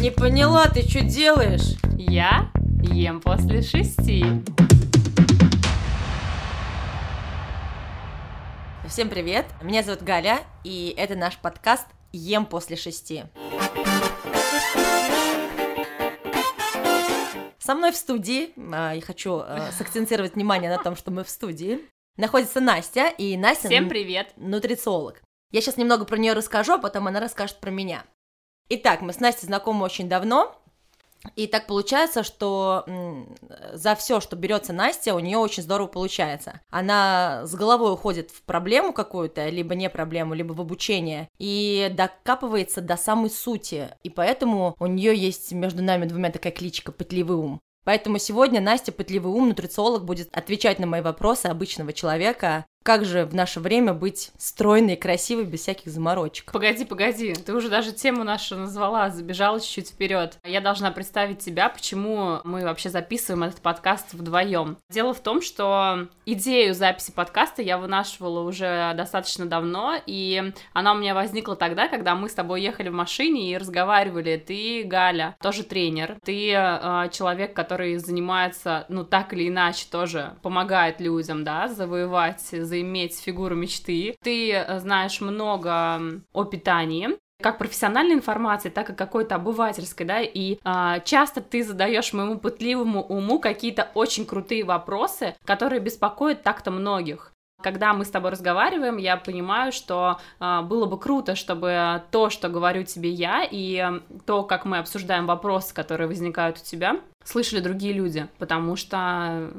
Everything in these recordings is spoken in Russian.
Не поняла, ты что делаешь? Я ем после шести. Всем привет, меня зовут Галя, и это наш подкаст «Ем после шести». Со мной в студии, а, я хочу а, сакцентировать внимание на том, что мы в студии, находится Настя, и Настя... Всем привет! Нутрициолог. Я сейчас немного про нее расскажу, а потом она расскажет про меня. Итак, мы с Настей знакомы очень давно, и так получается, что за все, что берется Настя, у нее очень здорово получается. Она с головой уходит в проблему какую-то, либо не проблему, либо в обучение, и докапывается до самой сути. И поэтому у нее есть между нами двумя такая кличка «Пытливый ум». Поэтому сегодня Настя, пытливый ум, нутрициолог, будет отвечать на мои вопросы обычного человека, как же в наше время быть стройной и красивой без всяких заморочек? Погоди, погоди, ты уже даже тему нашу назвала, забежала чуть-чуть вперед. Я должна представить тебя, почему мы вообще записываем этот подкаст вдвоем. Дело в том, что идею записи подкаста я вынашивала уже достаточно давно, и она у меня возникла тогда, когда мы с тобой ехали в машине и разговаривали. Ты, Галя, тоже тренер, ты э, человек, который занимается, ну так или иначе тоже помогает людям, да, завоевать заиметь фигуру мечты. Ты э, знаешь много о питании, как профессиональной информации, так и какой-то обывательской, да, и а, часто ты задаешь моему пытливому уму какие-то очень крутые вопросы, которые беспокоят так-то многих. Когда мы с тобой разговариваем, я понимаю, что э, было бы круто, чтобы то, что говорю тебе я, и то, как мы обсуждаем вопросы, которые возникают у тебя, слышали другие люди, потому что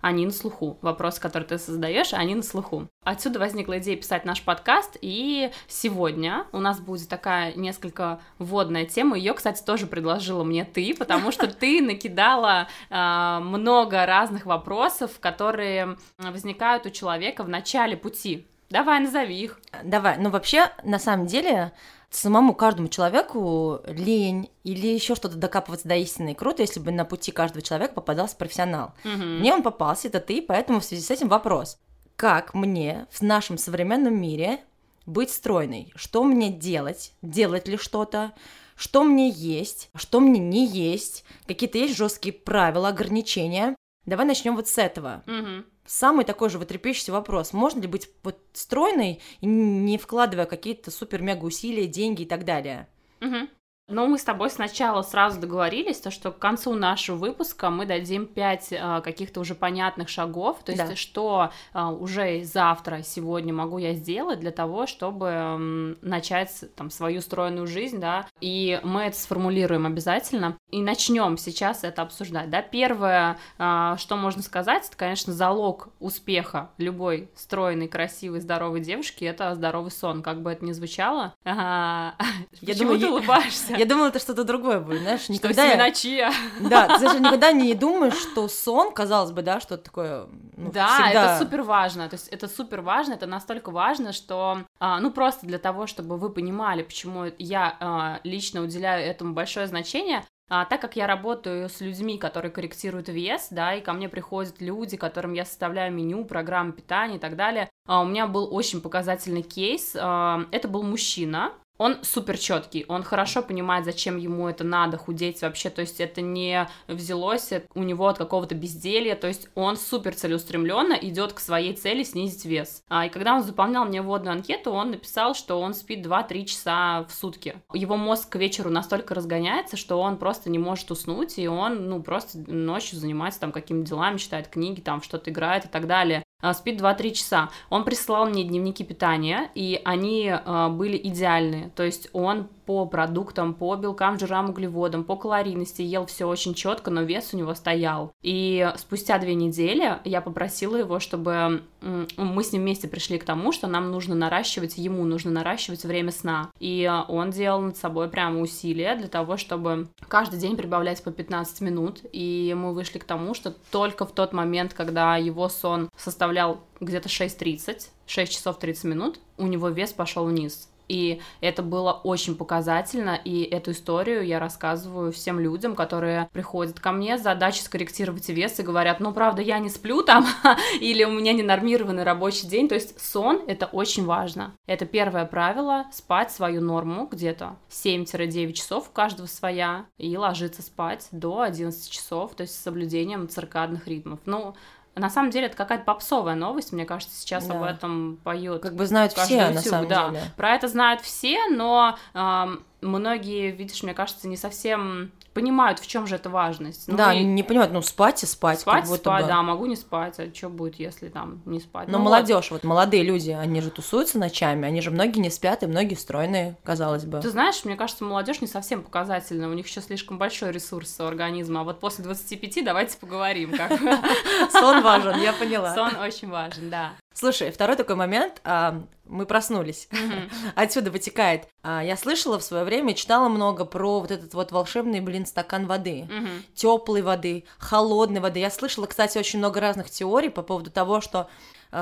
они на слуху. Вопрос, который ты создаешь, они на слуху. Отсюда возникла идея писать наш подкаст, и сегодня у нас будет такая несколько вводная тема. Ее, кстати, тоже предложила мне ты, потому что ты накидала э, много разных вопросов, которые возникают у человека в начале пути. Давай, назови их. Давай. Ну, вообще, на самом деле, самому каждому человеку лень или еще что-то докапываться до истины. И круто, если бы на пути каждого человека попадался профессионал. Угу. Мне он попался, это ты, поэтому в связи с этим вопрос. Как мне в нашем современном мире быть стройной? Что мне делать? Делать ли что-то? Что мне есть? Что мне не есть? Какие-то есть жесткие правила, ограничения? Давай начнем вот с этого. Угу самый такой же вот трепещущий вопрос. Можно ли быть вот стройной, не вкладывая какие-то супер-мега усилия, деньги и так далее? Угу. Но мы с тобой сначала сразу договорились, то, что к концу нашего выпуска мы дадим 5 а, каких-то уже понятных шагов, то есть да. что а, уже завтра, сегодня могу я сделать для того, чтобы м, начать там свою стройную жизнь, да, и мы это сформулируем обязательно, и начнем сейчас это обсуждать, да. Первое, а, что можно сказать, это, конечно, залог успеха любой стройной, красивой, здоровой девушки, это здоровый сон, как бы это ни звучало. Я Почему думаю, ты улыбаешься? Я думала, это что-то другое будет, знаешь, никогда... Что чья. Да, ты даже никогда не думаешь, что сон, казалось бы, да, что-то такое... Ну, да, всегда... это супер важно, то есть это супер важно, это настолько важно, что, а, ну, просто для того, чтобы вы понимали, почему я а, лично уделяю этому большое значение, а, так как я работаю с людьми, которые корректируют вес, да, и ко мне приходят люди, которым я составляю меню, программу питания и так далее, а, у меня был очень показательный кейс. А, это был мужчина, он супер четкий, он хорошо понимает, зачем ему это надо, худеть вообще, то есть это не взялось у него от какого-то безделья, то есть он супер целеустремленно идет к своей цели снизить вес. А, и когда он заполнял мне вводную анкету, он написал, что он спит 2-3 часа в сутки. Его мозг к вечеру настолько разгоняется, что он просто не может уснуть, и он, ну, просто ночью занимается там какими-то делами, читает книги, там что-то играет и так далее. А, спит 2-3 часа. Он присылал мне дневники питания, и они э, были идеальные. То есть он по продуктам, по белкам, жирам, углеводам, по калорийности ел все очень четко, но вес у него стоял. И спустя две недели я попросила его, чтобы мы с ним вместе пришли к тому, что нам нужно наращивать, ему нужно наращивать время сна. И он делал над собой прямо усилия для того, чтобы каждый день прибавлять по 15 минут. И мы вышли к тому, что только в тот момент, когда его сон составлял где-то 6.30, 6 часов 30 минут, у него вес пошел вниз И это было очень показательно, и эту историю я рассказываю всем людям, которые приходят ко мне с задачей скорректировать вес и говорят, ну, правда, я не сплю там, или у меня ненормированный рабочий день. То есть сон — это очень важно. Это первое правило — спать свою норму где-то 7-9 часов, у каждого своя, и ложиться спать до 11 часов, то есть с соблюдением циркадных ритмов. Ну, на самом деле это какая-то попсовая новость, мне кажется, сейчас да. об этом поет. Как бы знают все, YouTube, на самом да. деле. Про это знают все, но э, многие, видишь, мне кажется, не совсем понимают, в чем же эта важность. Ну, да, и... не понимают, ну спать и спать. Спать, как будто спать, бы. да, могу не спать, а что будет, если там не спать? Но ну, молодежь, вот. вот молодые люди, они же тусуются ночами, они же многие не спят, и многие стройные, казалось бы. Ты знаешь, мне кажется, молодежь не совсем показательна, у них еще слишком большой ресурс у организма, а вот после 25 давайте поговорим, Сон важен, я поняла. Сон очень важен, да. Слушай, второй такой момент. А, мы проснулись. Mm-hmm. Отсюда вытекает. А, я слышала в свое время, читала много про вот этот вот волшебный, блин, стакан воды. Mm-hmm. Теплой воды, холодной воды. Я слышала, кстати, очень много разных теорий по поводу того, что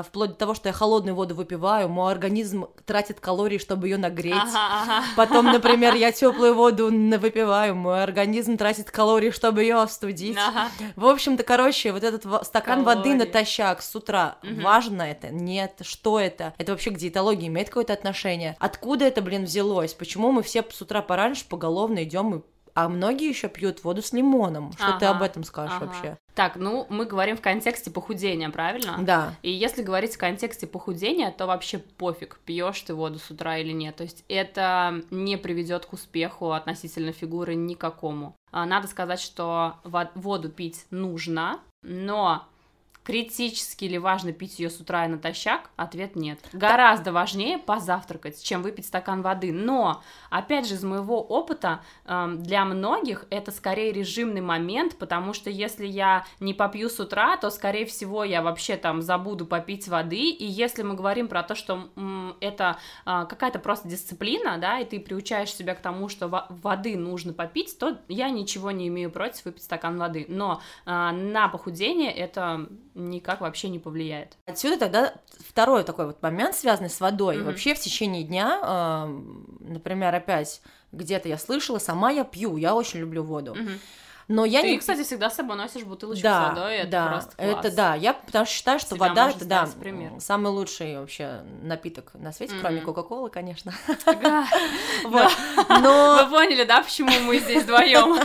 вплоть до того, что я холодную воду выпиваю, мой организм тратит калории, чтобы ее нагреть. Ага, ага. Потом, например, я теплую воду выпиваю, мой организм тратит калории, чтобы ее остудить. Ага. В общем-то, короче, вот этот стакан калории. воды натощак с утра, угу. важно это? Нет. Что это? Это вообще к диетологии имеет какое-то отношение? Откуда это, блин, взялось? Почему мы все с утра пораньше поголовно идем и а многие еще пьют воду с лимоном. Что ага, ты об этом скажешь ага. вообще? Так, ну мы говорим в контексте похудения, правильно? Да. И если говорить в контексте похудения, то вообще пофиг, пьешь ты воду с утра или нет. То есть это не приведет к успеху относительно фигуры никакому. А, надо сказать, что воду пить нужно, но Критически ли важно пить ее с утра и натощак? Ответ нет. Гораздо важнее позавтракать, чем выпить стакан воды. Но, опять же, из моего опыта, эм, для многих это скорее режимный момент, потому что если я не попью с утра, то, скорее всего, я вообще там забуду попить воды. И если мы говорим про то, что это а, какая-то просто дисциплина, да, и ты приучаешь себя к тому, что воды нужно попить, то я ничего не имею против выпить стакан воды. Но а, на похудение это никак вообще не повлияет. Отсюда тогда второй такой вот момент, связанный с водой. Mm-hmm. Вообще в течение дня, э, например, опять где-то я слышала, сама я пью, я очень люблю воду. Mm-hmm. Но я Ты, не... кстати, всегда с собой носишь бутылочку да, с водой, это да, просто класс. Это да, я потому что считаю, что Себя вода это да самый лучший вообще напиток на свете, mm-hmm. кроме Кока-Колы, конечно. Вот. Но вы поняли, да, почему мы здесь вдвоем?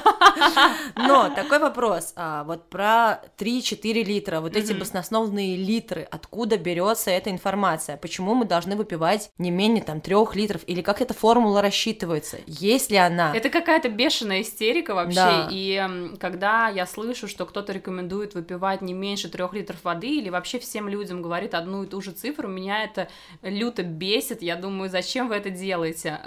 Но такой вопрос, а, вот про 3-4 литра, вот эти баснословные литры, откуда берется эта информация? Почему мы должны выпивать не менее там 3 литров или как эта формула рассчитывается? Есть ли она? Это какая-то бешеная истерика вообще, и когда я слышу, что кто-то рекомендует выпивать не меньше трех литров воды или вообще всем людям говорит одну и ту же цифру, меня это люто бесит. Я думаю, зачем вы это делаете?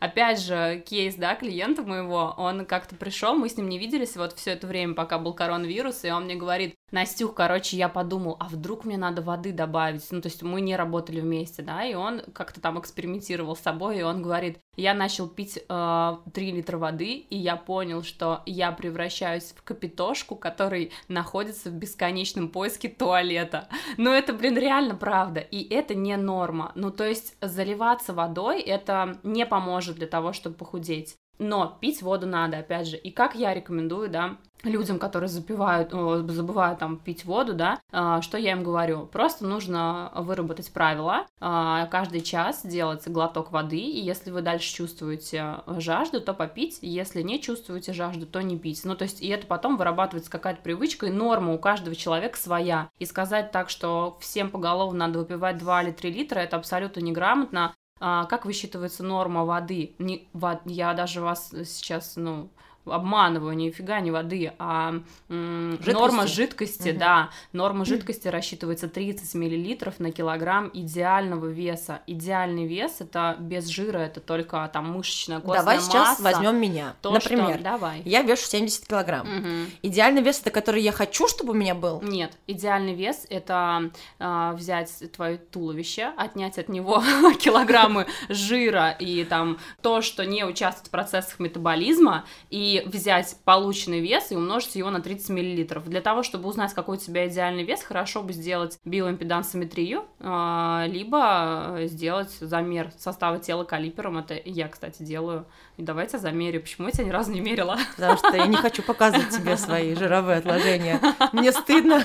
Опять же, кейс, да, клиента моего, он как-то пришел, мы с ним не виделись вот все это время, пока был коронавирус, и он мне говорит, Настюх, короче, я подумал, а вдруг мне надо воды добавить? Ну, то есть мы не работали вместе, да, и он как-то там экспериментировал с собой, и он говорит, я начал пить э, 3 литра воды, и я понял, что я превращаюсь в капитошку, который находится в бесконечном поиске туалета. Ну, это, блин, реально правда, и это не норма. Ну, то есть заливаться водой, это не поможет для того, чтобы похудеть. Но пить воду надо, опять же. И как я рекомендую, да, людям, которые запивают, забывают там пить воду, да, а, что я им говорю? Просто нужно выработать правила, а, каждый час делать глоток воды, и если вы дальше чувствуете жажду, то попить, если не чувствуете жажду, то не пить. Ну, то есть, и это потом вырабатывается какая-то привычка, и норма у каждого человека своя. И сказать так, что всем поголовно надо выпивать 2 или 3 литра, это абсолютно неграмотно, а, как высчитывается норма воды? Не, вод, я даже вас сейчас, ну, обманываю, нифига не воды, а жидкости. норма жидкости, угу. да, норма жидкости рассчитывается 30 миллилитров на килограмм идеального веса. Идеальный вес это без жира, это только там мышечная костная Давай масса. сейчас возьмем меня, то, например. Что... Давай. Я вешу 70 килограмм. Угу. Идеальный вес это который я хочу, чтобы у меня был? Нет, идеальный вес это э, взять твое туловище, отнять от него килограммы жира и там то, что не участвует в процессах метаболизма и взять полученный вес и умножить его на 30 мл. Для того, чтобы узнать, какой у тебя идеальный вес, хорошо бы сделать биоимпедансометрию, а, либо сделать замер состава тела калипером. Это я, кстати, делаю. И давайте замерю. Почему я тебя ни разу не мерила? Потому что я не хочу показывать тебе свои жировые отложения. Мне стыдно.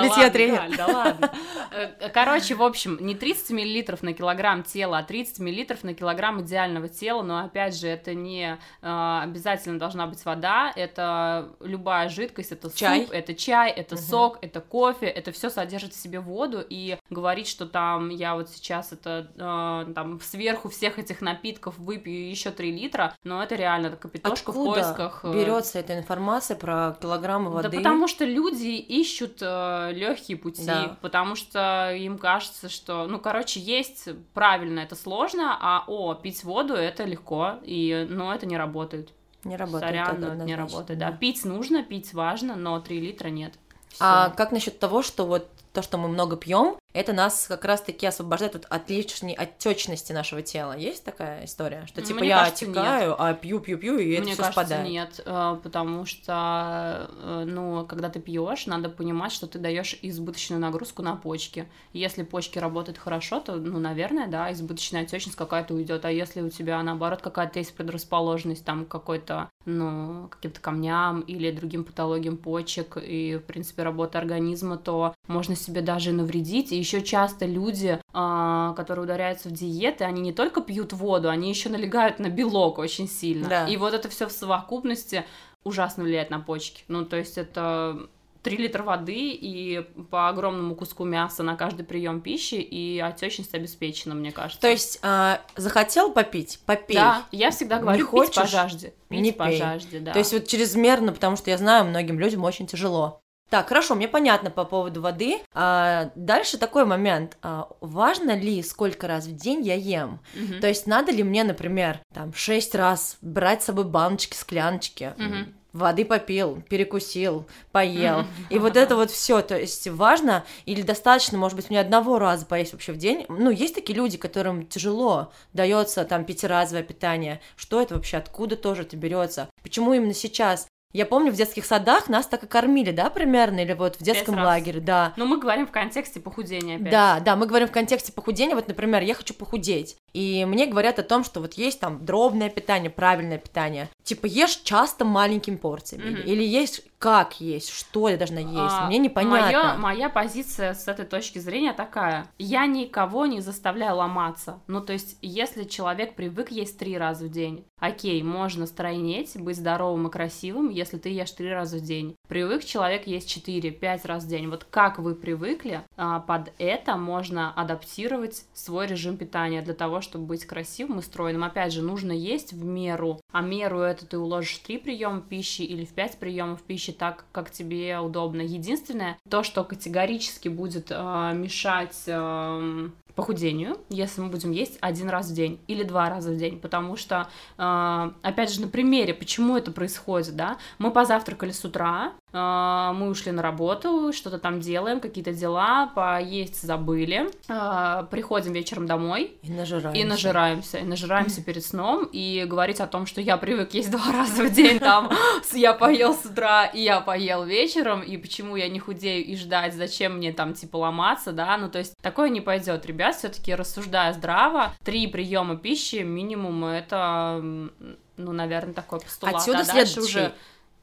Ведь я тренер. Да ладно. Э, короче, в общем, не 30 мл на килограмм тела, а 30 мл на килограмм идеального тела. Но опять же, это не э, обязательно должна быть вода. Это любая жидкость, это чай. суп, это чай, это сок, это кофе. Это все содержит в себе воду. И говорить, что там я вот сейчас это э, там сверху всех этих напитков выпью еще 3 литра, литра, но это реально капитошка в поисках. Э, берется эта информация про килограммы воды? Да потому что люди ищут э, легкие пути, да. потому что им кажется, что, ну, короче, есть правильно, это сложно, а о, пить воду это легко, и, но это не работает. Не работает. Сорян, это не работает. Да. да, пить нужно, пить важно, но 3 литра нет. Всё. А как насчет того, что вот то, что мы много пьем, это нас как раз-таки освобождает вот от лишней отечности нашего тела. Есть такая история, что типа Мне я кажется, отекаю, нет. а пью, пью, пью, и Мне это все спадает? нет, э, потому что, э, ну, когда ты пьешь, надо понимать, что ты даешь избыточную нагрузку на почки. Если почки работают хорошо, то, ну, наверное, да, избыточная отечность какая-то уйдет. А если у тебя наоборот какая-то есть предрасположенность там какой-то, ну, каким-то камням или другим патологиям почек и, в принципе, работа организма, то можно себе даже навредить. И еще часто люди, а, которые ударяются в диеты, они не только пьют воду, они еще налегают на белок очень сильно. Да. И вот это все в совокупности ужасно влияет на почки. Ну, то есть это 3 литра воды и по огромному куску мяса на каждый прием пищи, и отечность обеспечена, мне кажется. То есть э, захотел попить, попей. Да, я всегда говорю, не хочешь, пить по жажде. Пить не по пей. жажде, да. То есть вот чрезмерно, потому что я знаю, многим людям очень тяжело. Так, хорошо, мне понятно по поводу воды. А, дальше такой момент. А, важно ли, сколько раз в день я ем? Угу. То есть надо ли мне, например, там, шесть раз брать с собой баночки, скляночки? Угу воды попил, перекусил, поел. И вот это вот все, то есть важно или достаточно, может быть, мне одного раза поесть вообще в день. Ну, есть такие люди, которым тяжело дается там пятиразовое питание. Что это вообще, откуда тоже это берется? Почему именно сейчас? Я помню, в детских садах нас так и кормили, да, примерно, или вот в детском лагере, да. Но мы говорим в контексте похудения опять. Да, да, мы говорим в контексте похудения, вот, например, я хочу похудеть, и мне говорят о том, что вот есть там дробное питание, правильное питание, типа ешь часто маленькими порциями, mm-hmm. или есть как есть, что я должна есть, а, мне непонятно. Моя, моя позиция с этой точки зрения такая, я никого не заставляю ломаться, ну то есть если человек привык есть три раза в день, окей, можно стройнеть, быть здоровым и красивым, если ты ешь три раза в день. Привык человек есть четыре-пять раз в день, вот как вы привыкли, а, под это можно адаптировать свой режим питания для того, чтобы быть красивым и стройным. Опять же, нужно есть в меру, а меру это ты уложишь три приема пищи или в пять приемов пищи, так, как тебе удобно. Единственное, то, что категорически будет э, мешать э, похудению, если мы будем есть один раз в день или два раза в день, потому что, э, опять же, на примере, почему это происходит, да, мы позавтракали с утра, э, мы ушли на работу, что-то там делаем, какие-то дела, поесть забыли, э, приходим вечером домой и нажираемся, и нажираемся, и нажираемся перед сном, и говорить о том, что я привык есть два раза в день, там, я поел с утра, и я поел вечером, и почему я не худею, и ждать, зачем мне там, типа, ломаться, да, ну, то есть, такое не пойдет, ребят, ребят, все-таки рассуждая здраво, три приема пищи минимум это, ну, наверное, такой постулат. Отсюда а следующий уже,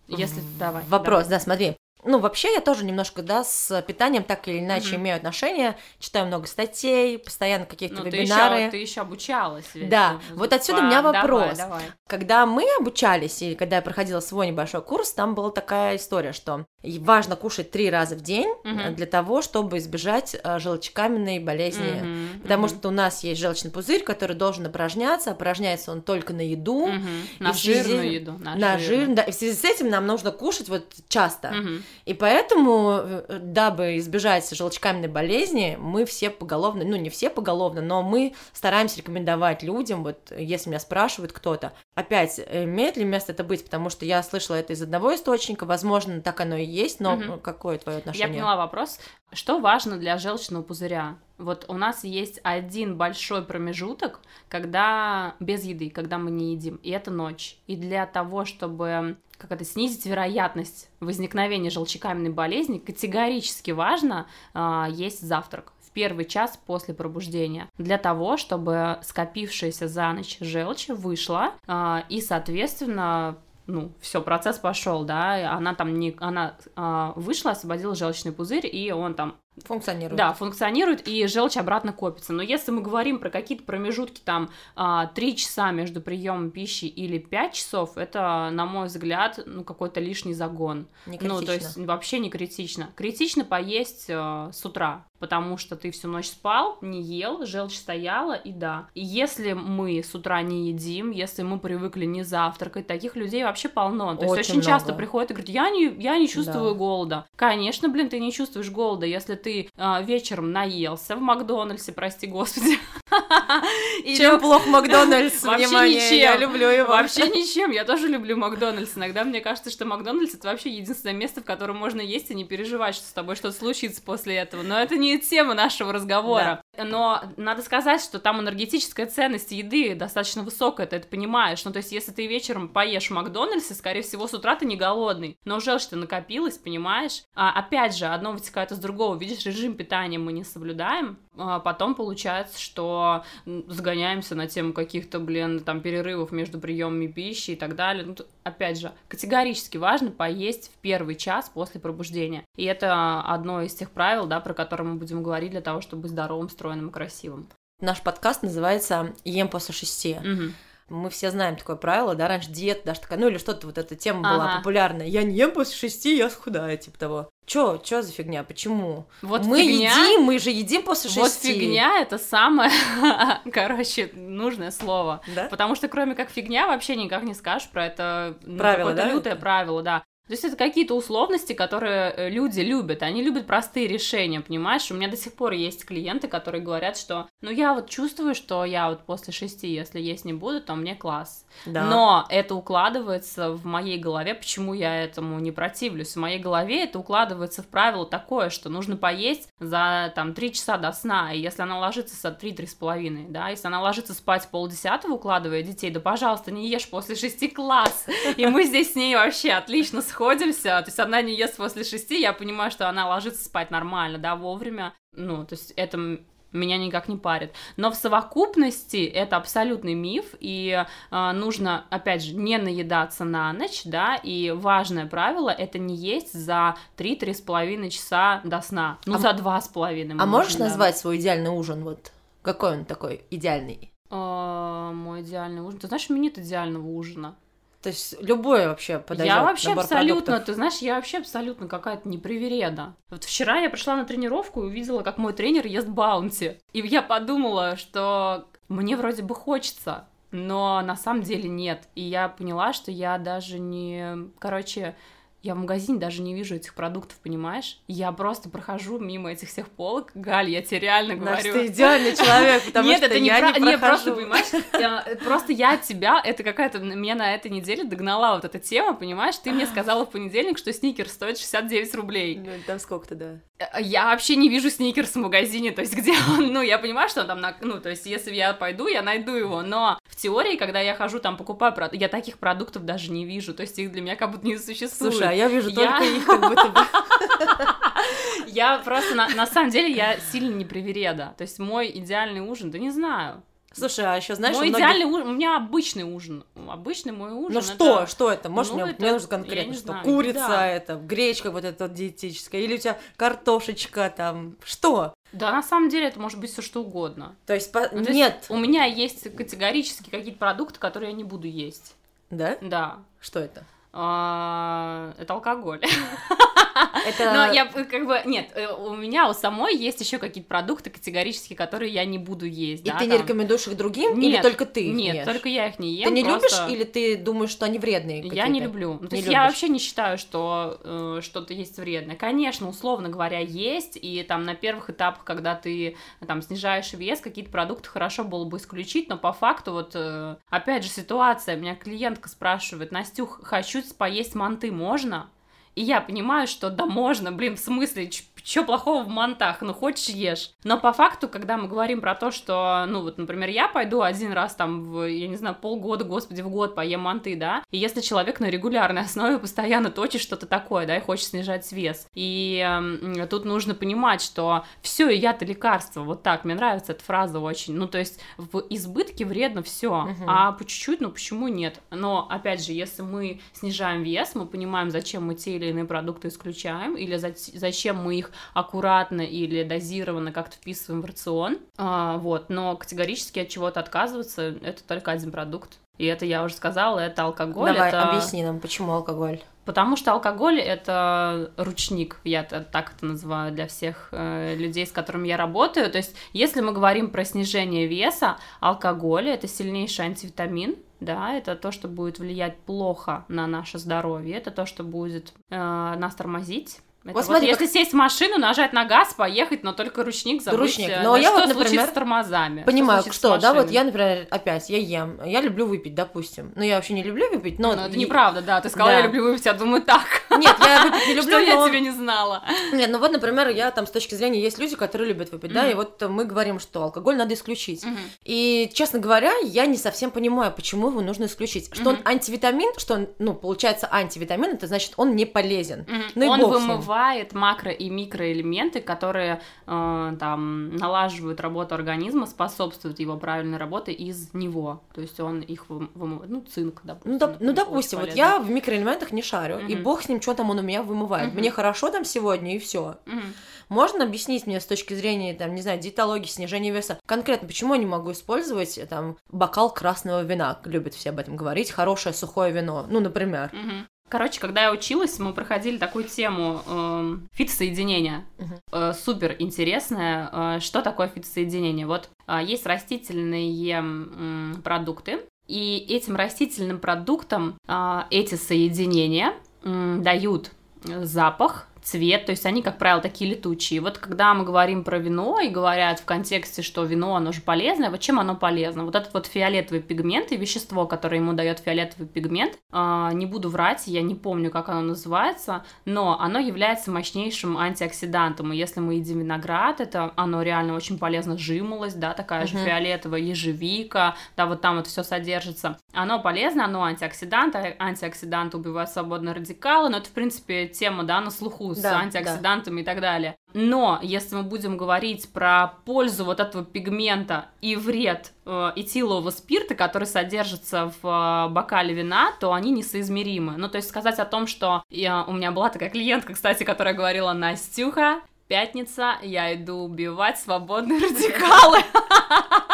если давай. Вопрос, давай. да, смотри. Ну, вообще, я тоже немножко, да, с питанием так или иначе mm-hmm. имею отношения, читаю много статей, постоянно какие-то ну, вебинары. Ты еще, ты еще обучалась. Ведь. Да, вот отсюда у меня вопрос. Давай, давай. Когда мы обучались, или когда я проходила свой небольшой курс, там была такая история, что важно кушать три раза в день mm-hmm. для того, чтобы избежать э, желчекаменной болезни, mm-hmm. потому mm-hmm. что у нас есть желчный пузырь, который должен опорожняться, опорожняется он только на еду. Mm-hmm. На жирную еду. На, на жир, да, и в связи с этим нам нужно кушать вот часто. Mm-hmm. И поэтому, э, дабы избежать желчекаменной болезни, мы все поголовно, ну не все поголовно, но мы стараемся рекомендовать людям, вот если меня спрашивают кто-то, опять, имеет ли место это быть, потому что я слышала это из одного источника, возможно, так оно и есть, но угу. какое твое отношение? Я поняла вопрос. Что важно для желчного пузыря? Вот у нас есть один большой промежуток, когда без еды, когда мы не едим, и это ночь. И для того, чтобы как это снизить вероятность возникновения желчекаменной болезни, категорически важно э, есть завтрак в первый час после пробуждения для того, чтобы скопившаяся за ночь желчь вышла э, и, соответственно, ну, все, процесс пошел, да, она там не, она э, вышла, освободила желчный пузырь, и он там Функционирует. Да, функционирует, и желчь обратно копится. Но если мы говорим про какие-то промежутки, там, 3 а, часа между приемом пищи или 5 часов, это, на мой взгляд, ну, какой-то лишний загон. Не ну, то есть вообще не критично. Критично поесть э, с утра, потому что ты всю ночь спал, не ел, желчь стояла, и да. И если мы с утра не едим, если мы привыкли не завтракать, таких людей вообще полно. То есть очень, очень часто приходят и говорят, я не, я не чувствую да. голода. Конечно, блин, ты не чувствуешь голода, если ты э, вечером наелся в Макдональдсе, прости господи. Чем плох Макдональдс? Вообще ничем. Я люблю его. Вообще ничем. Я тоже люблю Макдональдс. Иногда мне кажется, что Макдональдс это вообще единственное место, в котором можно есть и не переживать, что с тобой что-то случится после этого. Но это не тема нашего разговора. Но надо сказать, что там энергетическая ценность еды достаточно высокая, ты это понимаешь. Ну, то есть, если ты вечером поешь в Макдональдсе, скорее всего, с утра ты не голодный. Но уже что накопилось, понимаешь? А, опять же, одно вытекает из другого. Видишь, режим питания мы не соблюдаем, а потом получается, что загоняемся на тему каких-то, блин, там, перерывов между приемами пищи и так далее. Ну, опять же, категорически важно поесть в первый час после пробуждения. И это одно из тех правил, да, про которые мы будем говорить для того, чтобы здоровым, стройным и красивым. Наш подкаст называется «Ем после шести». Угу мы все знаем такое правило, да, раньше диета даже такая, ну или что-то, вот эта тема ага. была популярная. Я не ем после шести, я схудаю, типа того. Чё, чё за фигня, почему? Вот мы фигня... едим, мы же едим после шести. Вот фигня — это самое, короче, нужное слово. Да? Потому что кроме как фигня вообще никак не скажешь про это. Ну, правило, да? лютое правило, да. То есть это какие-то условности, которые э, люди любят. Они любят простые решения, понимаешь? У меня до сих пор есть клиенты, которые говорят, что ну я вот чувствую, что я вот после шести, если есть не буду, то мне класс. Да. Но это укладывается в моей голове, почему я этому не противлюсь. В моей голове это укладывается в правило такое, что нужно поесть за там три часа до сна, и если она ложится со три-три с половиной, да, если она ложится спать полдесятого, укладывая детей, да пожалуйста, не ешь после шести класс. И мы здесь с ней вообще отлично сходим расходимся, то есть она не ест после шести, я понимаю, что она ложится спать нормально, да, вовремя, ну, то есть это меня никак не парит. Но в совокупности это абсолютный миф, и э, нужно, опять же, не наедаться на ночь, да, и важное правило это не есть за 3-3,5 часа до сна, ну, а за 2,5. А можешь да. назвать свой идеальный ужин, вот, какой он такой идеальный? Э, мой идеальный ужин, ты знаешь, у меня нет идеального ужина. То есть любое вообще подойдет. Я вообще абсолютно, продуктов. ты знаешь, я вообще абсолютно какая-то непривереда. Вот вчера я пришла на тренировку и увидела, как мой тренер ест баунти. И я подумала, что мне вроде бы хочется, но на самом деле нет. И я поняла, что я даже не... Короче, я в магазине даже не вижу этих продуктов, понимаешь? Я просто прохожу мимо этих всех полок. Галь, я тебе реально говорю. Значит, ты идеальный человек, потому Нет, что это не я про... не Нет, просто, понимаешь, просто я от тебя, это какая-то, меня на этой неделе догнала вот эта тема, понимаешь? Ты мне сказала в понедельник, что сникер стоит 69 рублей. Ну, там сколько-то, да. Э, я вообще не вижу сникерс в магазине, то есть где он, ну, я понимаю, что он там, на... ну, то есть если я пойду, я найду его, но в теории, когда я хожу там покупаю, я таких продуктов даже не вижу, то есть их для меня как будто не существует. Слушай, я вижу только их как будто бы. Я просто, на, самом деле, я сильно не привереда. То есть мой идеальный ужин, да не знаю. Слушай, а еще знаешь, мой многих... идеальный ужин, у меня обычный ужин, обычный мой ужин. Ну это... что, что это? Может, ну, мне, это... мне нужно конкретно, что знаю, курица да. это, гречка вот эта диетическая, или у тебя картошечка там, что? Да, на самом деле это может быть все что угодно. То есть, по... ну, то нет. Есть у меня есть категорически какие-то продукты, которые я не буду есть. Да? Да. Что это? А, это алкоголь. Это... Но я как бы... Нет, э, у меня у самой есть еще какие-то продукты категорически, которые я не буду есть. И да, ты там... не рекомендуешь их другим? Нет, или только ты их Нет, ешь? только я их не ем. Ты не просто... любишь или ты думаешь, что они вредные Я не люблю. Ну, то есть я вообще не считаю, что э, что-то есть вредное. Конечно, условно говоря, есть, и там на первых этапах, когда ты там снижаешь вес, какие-то продукты хорошо было бы исключить, но по факту вот, э, опять же, ситуация, меня клиентка спрашивает, Настюх, хочу поесть манты, можно? И я понимаю, что да можно, блин, в смысле, что плохого в мантах? Ну, хочешь, ешь. Но по факту, когда мы говорим про то, что, ну, вот, например, я пойду один раз там, в, я не знаю, полгода, господи, в год поем манты, да, и если человек на регулярной основе постоянно точит что-то такое, да, и хочет снижать вес, и э, тут нужно понимать, что все, и я-то лекарство, вот так, мне нравится эта фраза очень, ну, то есть в избытке вредно все, угу. а по чуть-чуть, ну, почему нет? Но, опять же, если мы снижаем вес, мы понимаем, зачем мы те или иные продукты исключаем, или за, зачем мы их аккуратно или дозированно как-то вписываем в рацион, а, вот, но категорически от чего-то отказываться, это только один продукт. И это я уже сказала, это алкоголь. Давай, это... объясни нам, почему алкоголь. Потому что алкоголь это ручник, я так это называю для всех э, людей, с которыми я работаю. То есть, если мы говорим про снижение веса, алкоголь это сильнейший антивитамин, да, это то, что будет влиять плохо на наше здоровье, это то, что будет э, нас тормозить, это вот смотри, если как... сесть в машину, нажать на газ, поехать, но только ручник забыть. Ручник. Э, но да я что вот, например, с тормозами? Понимаю, что, что да, вот я, например, опять, я ем, я люблю выпить, допустим. Ну, я вообще не люблю выпить, но... Ну, это неправда, да, ты сказала, да. я люблю выпить, я думаю, так. Нет, я выпить не люблю, Что я тебя не знала? Нет, ну вот, например, я там с точки зрения, есть люди, которые любят выпить, да, и вот мы говорим, что алкоголь надо исключить. И, честно говоря, я не совсем понимаю, почему его нужно исключить. Что он антивитамин, что он, ну, получается, антивитамин, это значит, он не полезен. Ну, он вымывает макро и микроэлементы, которые э, там налаживают работу организма, способствуют его правильной работе из него. То есть он их вымывает, ну, цинк, допустим. Ну, доп, ну допустим, вот я в микроэлементах не шарю, угу. и бог с ним, что там он у меня вымывает. Угу. Мне хорошо там сегодня, и все. Угу. Можно объяснить мне с точки зрения, там, не знаю, диетологии, снижения веса, конкретно, почему я не могу использовать, там, бокал красного вина, любят все об этом говорить, хорошее сухое вино, ну, например. Угу. Короче, когда я училась, мы проходили такую тему э, фитосоединения. Uh-huh. Э, супер интересная. Э, что такое фитосоединение? Вот э, есть растительные э, продукты, и этим растительным продуктам э, эти соединения э, дают запах, цвет, то есть они, как правило, такие летучие. Вот когда мы говорим про вино и говорят в контексте, что вино, оно же полезное, вот чем оно полезно? Вот этот вот фиолетовый пигмент и вещество, которое ему дает фиолетовый пигмент, э, не буду врать, я не помню, как оно называется, но оно является мощнейшим антиоксидантом, и если мы едим виноград, это оно реально очень полезно, жимолость, да, такая uh-huh. же фиолетовая, ежевика, да, вот там вот все содержится. Оно полезно, оно антиоксидант, а антиоксиданты убивают свободные радикалы, но это, в принципе, тема, да, на слуху с да, антиоксидантами да. и так далее. Но если мы будем говорить про пользу вот этого пигмента и вред э, этилового спирта, который содержится в э, бокале вина, то они несоизмеримы. Ну, то есть сказать о том, что я, у меня была такая клиентка, кстати, которая говорила, Настюха, пятница, я иду убивать свободные радикалы.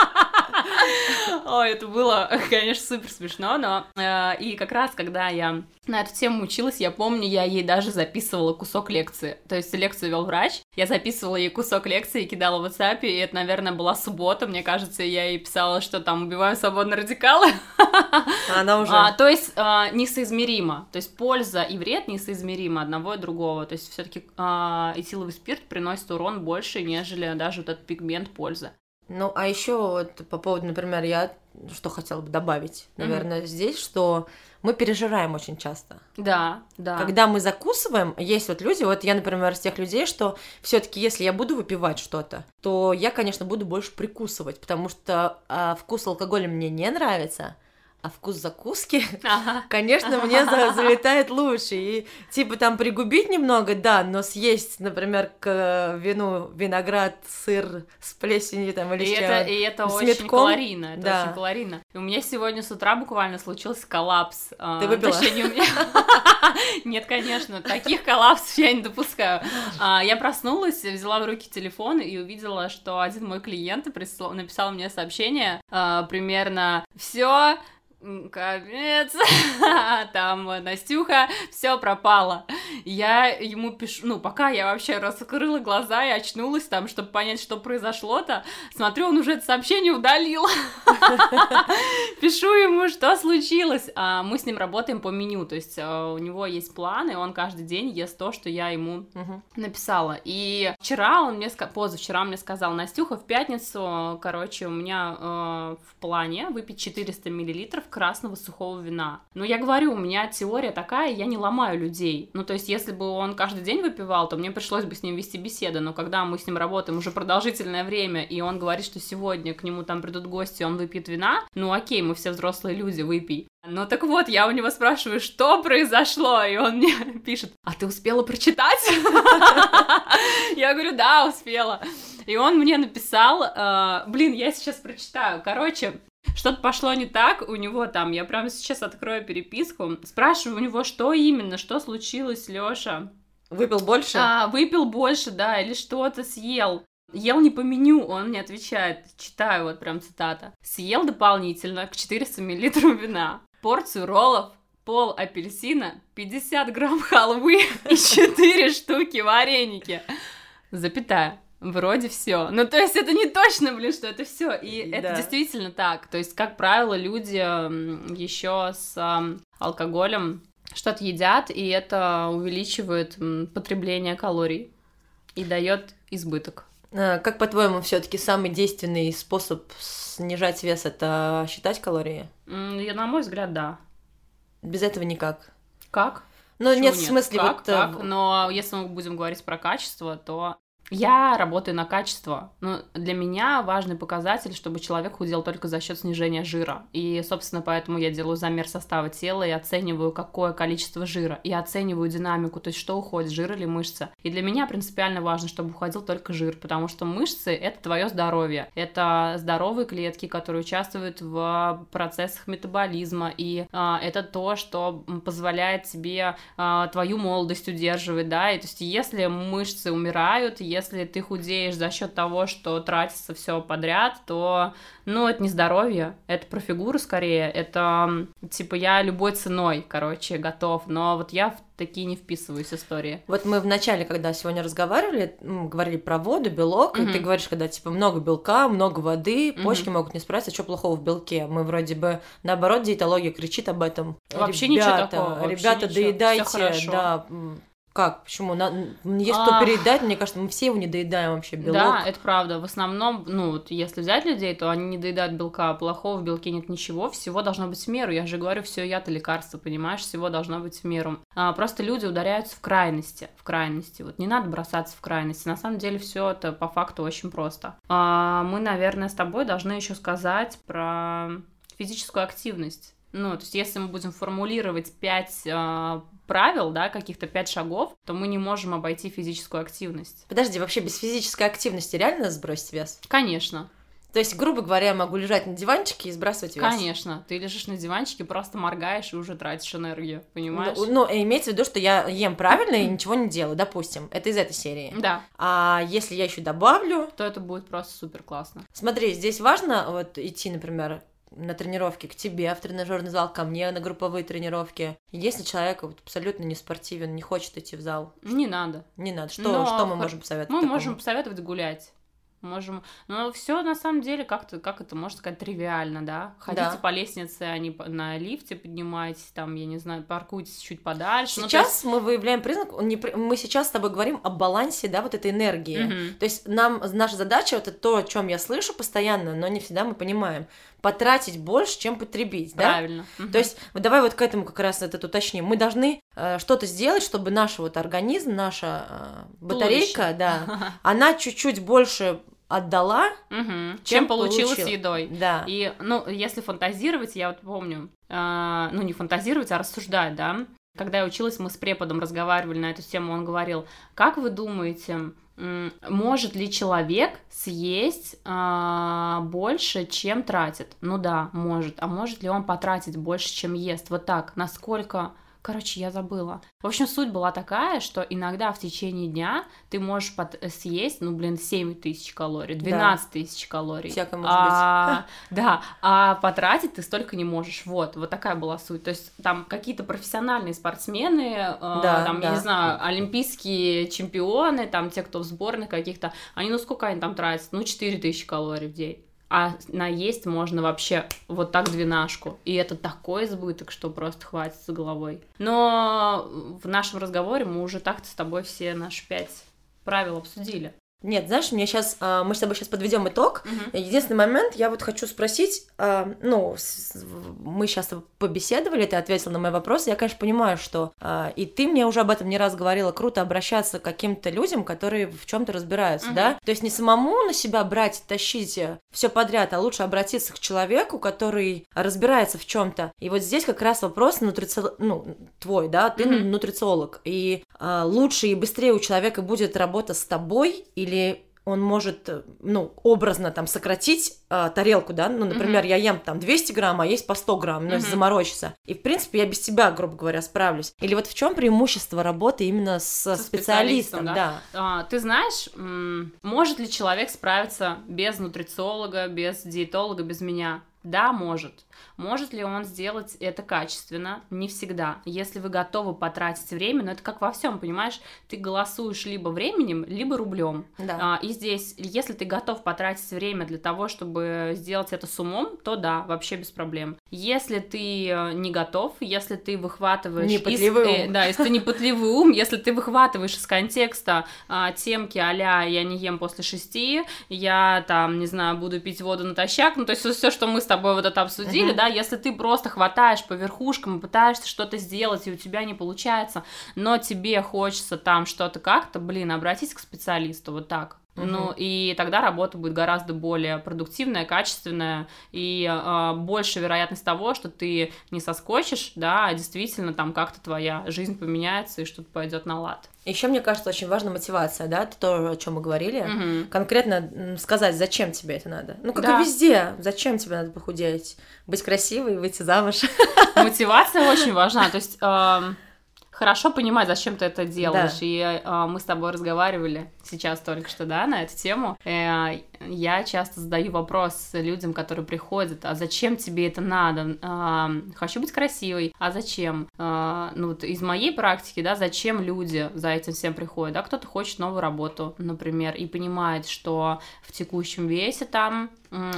Ой, это было, конечно, супер смешно, но э, и как раз, когда я на эту тему училась, я помню, я ей даже записывала кусок лекции. То есть лекцию вел врач, я записывала ей кусок лекции и кидала в WhatsApp, и это, наверное, была суббота, мне кажется, я ей писала, что там убиваем свободно радикалы. Она уже... А, то есть а, несоизмеримо, то есть польза и вред несоизмеримо одного и другого, то есть все таки а, этиловый спирт приносит урон больше, нежели даже вот этот пигмент пользы. Ну, а еще вот по поводу, например, я что хотела бы добавить, наверное, mm-hmm. здесь, что мы пережираем очень часто. Да, да. Когда мы закусываем, есть вот люди, вот я, например, из тех людей, что все-таки, если я буду выпивать что-то, то я, конечно, буду больше прикусывать, потому что а, вкус алкоголя мне не нравится а вкус закуски, ага. конечно, мне залетает лучше. И типа там пригубить немного, да, но съесть, например, к вину виноград, сыр с плесенью там или и с это, И это очень метком. калорийно, это да. очень калорийно. И у меня сегодня с утра буквально случился коллапс. А, Ты выпила? Точнее, у меня... Нет, конечно, таких коллапсов я не допускаю. А, я проснулась, взяла в руки телефон и увидела, что один мой клиент написал мне сообщение а, примерно «Все, Капец, там Настюха, все пропало. Я ему пишу, ну, пока я вообще раскрыла глаза и очнулась там, чтобы понять, что произошло-то, смотрю, он уже это сообщение удалил. Пишу ему, что случилось. А мы с ним работаем по меню, то есть а, у него есть план, и он каждый день ест то, что я ему написала. И вчера он мне, позавчера мне сказал, Настюха, в пятницу, короче, у меня э, в плане выпить 400 миллилитров красного сухого вина. Но я говорю, у меня теория такая, я не ломаю людей. Ну, то есть, если бы он каждый день выпивал, то мне пришлось бы с ним вести беседы. Но когда мы с ним работаем уже продолжительное время, и он говорит, что сегодня к нему там придут гости, он выпьет вина, ну окей, мы все взрослые люди, выпей. Ну так вот, я у него спрашиваю, что произошло, и он мне пишет, а ты успела прочитать? Я говорю, да, успела. И он мне написал, э, блин, я сейчас прочитаю. Короче, что-то пошло не так, у него там, я прямо сейчас открою переписку, спрашиваю у него, что именно, что случилось, Лёша? Выпил больше? А, выпил больше, да, или что-то съел. Ел не по меню, он мне отвечает, читаю вот прям цитата. Съел дополнительно к 400 мл вина, порцию роллов, пол апельсина, 50 грамм халвы и 4 штуки вареники. Запятая. Вроде все. Ну, то есть это не точно, блин, что это все. И да. это действительно так. То есть, как правило, люди еще с алкоголем что-то едят, и это увеличивает потребление калорий и дает избыток. А, как по-твоему, все-таки самый действенный способ снижать вес это считать калории? Я, на мой взгляд, да. Без этого никак. Как? Ну, нет, нет, в смысле, как, вот... Э, как? Но если мы будем говорить про качество, то я работаю на качество. Но для меня важный показатель, чтобы человек худел только за счет снижения жира. И, собственно, поэтому я делаю замер состава тела и оцениваю, какое количество жира. И оцениваю динамику, то есть что уходит, жир или мышца. И для меня принципиально важно, чтобы уходил только жир, потому что мышцы — это твое здоровье. Это здоровые клетки, которые участвуют в процессах метаболизма. И а, это то, что позволяет тебе а, твою молодость удерживать, да. И то есть если мышцы умирают, ты худеешь за счет того, что тратится все подряд, то, ну, это не здоровье, это про фигуру скорее, это, типа, я любой ценой, короче, готов, но вот я в такие не вписываюсь истории. Вот мы в начале, когда сегодня разговаривали, говорили про воду, белок, mm-hmm. и ты говоришь, когда типа много белка, много воды, mm-hmm. почки могут не справиться, что плохого в белке? Мы вроде бы наоборот диетология кричит об этом. Вообще ребята, ничего такого. Вообще ребята, ничего. доедайте, да, как? Почему? На... Есть кто переедать, мне кажется, мы все его не доедаем вообще, белок. Да, это правда. В основном, ну, вот если взять людей, то они не доедают белка, плохого в белке нет ничего, всего должно быть в меру. Я же говорю, все яд и лекарство, понимаешь, всего должно быть в меру. А, просто люди ударяются в крайности, в крайности. Вот не надо бросаться в крайности. На самом деле все это по факту очень просто. А, мы, наверное, с тобой должны еще сказать про физическую активность. Ну, то есть, если мы будем формулировать пять э, правил, да, каких-то пять шагов, то мы не можем обойти физическую активность. Подожди, вообще без физической активности реально сбросить вес? Конечно. То есть, грубо говоря, я могу лежать на диванчике и сбрасывать вес? Конечно. Ты лежишь на диванчике, просто моргаешь и уже тратишь энергию, понимаешь? Ну, ну имеется в виду, что я ем правильно и ничего не делаю, допустим. Это из этой серии. Да. А если я еще добавлю... То это будет просто супер классно. Смотри, здесь важно вот идти, например, на тренировки к тебе в тренажерный зал, ко мне на групповые тренировки. Если человек вот абсолютно не спортивен, не хочет идти в зал. Не надо. Не надо. Что, Но что мы можем посоветовать? Мы такому? можем посоветовать гулять можем... Но все на самом деле как-то, как это можно сказать, тривиально, да? Ходите да. по лестнице, а не на лифте поднимайтесь, там, я не знаю, паркуйтесь чуть подальше. Ну, сейчас ну, есть... мы выявляем признак, мы сейчас с тобой говорим о балансе, да, вот этой энергии. Угу. То есть нам, наша задача, вот это то, о чем я слышу постоянно, но не всегда мы понимаем, потратить больше, чем потребить, Правильно. да? Угу. То есть, вот давай вот к этому как раз этот уточним. Мы должны э, что-то сделать, чтобы наш вот организм, наша э, батарейка, Туловище. да, она чуть-чуть больше отдала, угу. чем, чем получила с едой. Да. И, ну, если фантазировать, я вот помню, э, ну, не фантазировать, а рассуждать, да. Когда я училась, мы с преподом разговаривали на эту тему, он говорил, как вы думаете, может ли человек съесть э, больше, чем тратит? Ну да, может. А может ли он потратить больше, чем ест? Вот так. Насколько Короче, я забыла. В общем, суть была такая, что иногда в течение дня ты можешь под... Э, съесть, ну, блин, 7 тысяч калорий, 12 да. тысяч калорий. Всякое может а, быть. Да, а потратить ты столько не можешь. Вот, вот такая была суть. То есть там какие-то профессиональные спортсмены, э, да, там, да. я не знаю, олимпийские чемпионы, там те, кто в сборных каких-то, они, ну, сколько они там тратят? Ну, 4 тысячи калорий в день а наесть можно вообще вот так двенашку. И это такой избыток, что просто хватит с головой. Но в нашем разговоре мы уже так-то с тобой все наши пять правил обсудили. Нет, знаешь, мне сейчас, а, мы с тобой сейчас подведем итог. Мгм. Единственный момент, я вот хочу спросить, а, ну, мы сейчас побеседовали, ты ответил на мой вопрос, я, конечно, понимаю, что, а, и ты мне уже об этом не раз говорила, круто обращаться к каким-то людям, которые в чем-то разбираются, Мгм. да? То есть не самому на себя брать, тащить все подряд, а лучше обратиться к человеку, который разбирается в чем-то. И вот здесь как раз вопрос нутрицио... ну, твой, да, ты Мгм. нутрициолог, и лучше и быстрее у человека будет работа с тобой, или он может, э, ну, образно там сократить а, тарелку, да, ну, например, я ем там 200 грамм, а есть по 100 грамм, ну, Мгм. заморочиться. И, в принципе, я без тебя, грубо говоря, справлюсь. Или вот в чем преимущество работы именно со, Со специалистом, специалистом, да? А, ты знаешь, может ли человек справиться без нутрициолога, без диетолога, без меня? Да, может. Может ли он сделать это качественно? Не всегда. Если вы готовы потратить время, но это как во всем, понимаешь? Ты голосуешь либо временем, либо рублем. Да. А, и здесь, если ты готов потратить время для того, чтобы сделать это с умом, то да, вообще без проблем. Если ты э, не готов, если ты выхватываешь... из- Непытливый э, ум. да, если ты не пытливый ум, если ты выхватываешь из контекста а, темки а «я не ем после шести», я там, не знаю, буду пить воду натощак, ну то есть все, что мы с тобой вот это обсудили, Мгм. да, если ты просто хватаешь по верхушкам пытаешься что-то сделать, и у тебя не получается, но тебе хочется там что-то как-то, блин, обратись к специалисту, вот так. Мгм. Ну, и тогда работа будет гораздо более продуктивная, качественная, и а, больше вероятность того, что ты не соскочишь, да, а действительно там как-то твоя жизнь поменяется и что-то пойдет на лад. Еще, мне кажется, очень важна мотивация, да, то, о чем мы говорили. Мгм. Конкретно сказать, зачем тебе это надо. Ну, как Да. и везде, зачем тебе надо похудеть? Быть красивой, выйти замуж. Мотивация очень важна, то есть хорошо понимать, зачем ты это делаешь. Да. И э, мы с тобой разговаривали сейчас только что, да, на эту тему. Э, я часто задаю вопрос людям, которые приходят, а зачем тебе это надо? Эм, хочу быть красивой, а зачем? Э, ну, вот из моей практики, да, зачем люди за этим всем приходят? Да, кто-то хочет новую работу, например, и понимает, что в текущем весе там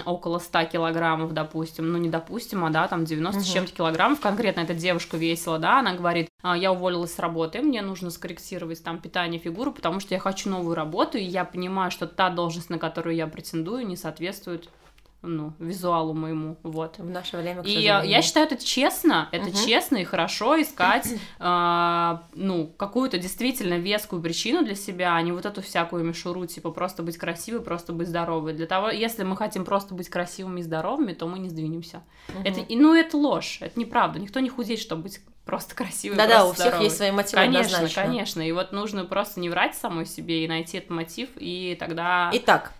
около 100 килограммов, допустим, ну не допустим, а да, там 90 с Мгм. чем-то килограммов, конкретно эта девушка весила, да, она говорит, «А, я уволилась с работы, мне нужно скорректировать там питание, фигуру, потому что я хочу новую работу, и я понимаю, что та должность, на которую я претендую, не соответствует, ну, визуалу моему, вот. В наше время, к И э, сожалению. я считаю, это честно, это Мгм. честно и хорошо искать, а, ну, какую-то действительно вескую причину для себя, а не вот эту всякую мишуру, типа просто быть красивой, просто быть здоровой. Для того, если мы хотим просто быть красивыми и здоровыми, то мы не сдвинемся. Мгм. Это, ну, это ложь, это неправда. Никто не худеет, чтобы быть просто красивой. Да-да, у всех здоровой. есть свои мотивы Конечно, однозначно. конечно. И вот нужно просто не врать самой себе и найти этот мотив, и тогда... Итак,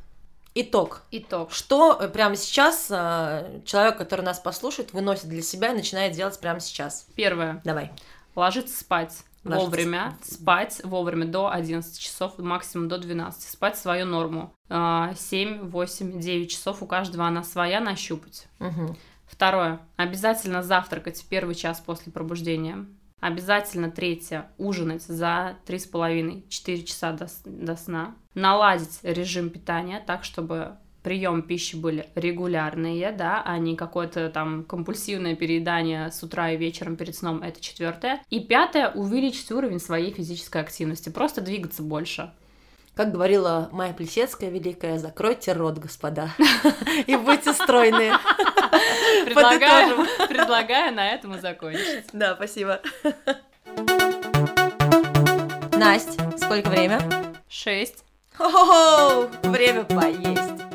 итог. Итог. Что э, прямо сейчас э, человек, который нас послушает, выносит для себя и начинает делать прямо сейчас? Первое. Давай. Ложиться спать Ложиться вовремя, спать вовремя до 11 часов, максимум до 12, спать свою норму. А, 7, 8, 9 часов у каждого она своя, нащупать. Мгм. Второе. Обязательно завтракать в первый час после пробуждения. Обязательно третье. Ужинать за 3,5-4 часа до, до сна. Наладить режим питания так, чтобы прием пищи были регулярные, да, а не какое-то там компульсивное переедание с утра и вечером перед сном, это четвертое. И пятое, увеличить уровень своей физической активности, просто двигаться больше. Как говорила Майя Плесецкая великая, закройте рот, господа, и будьте стройные. Предлагаю, предлагаю на этом и закончить. Да, спасибо. Настя, сколько время? Шесть. Хо-хо-хо, время поехало.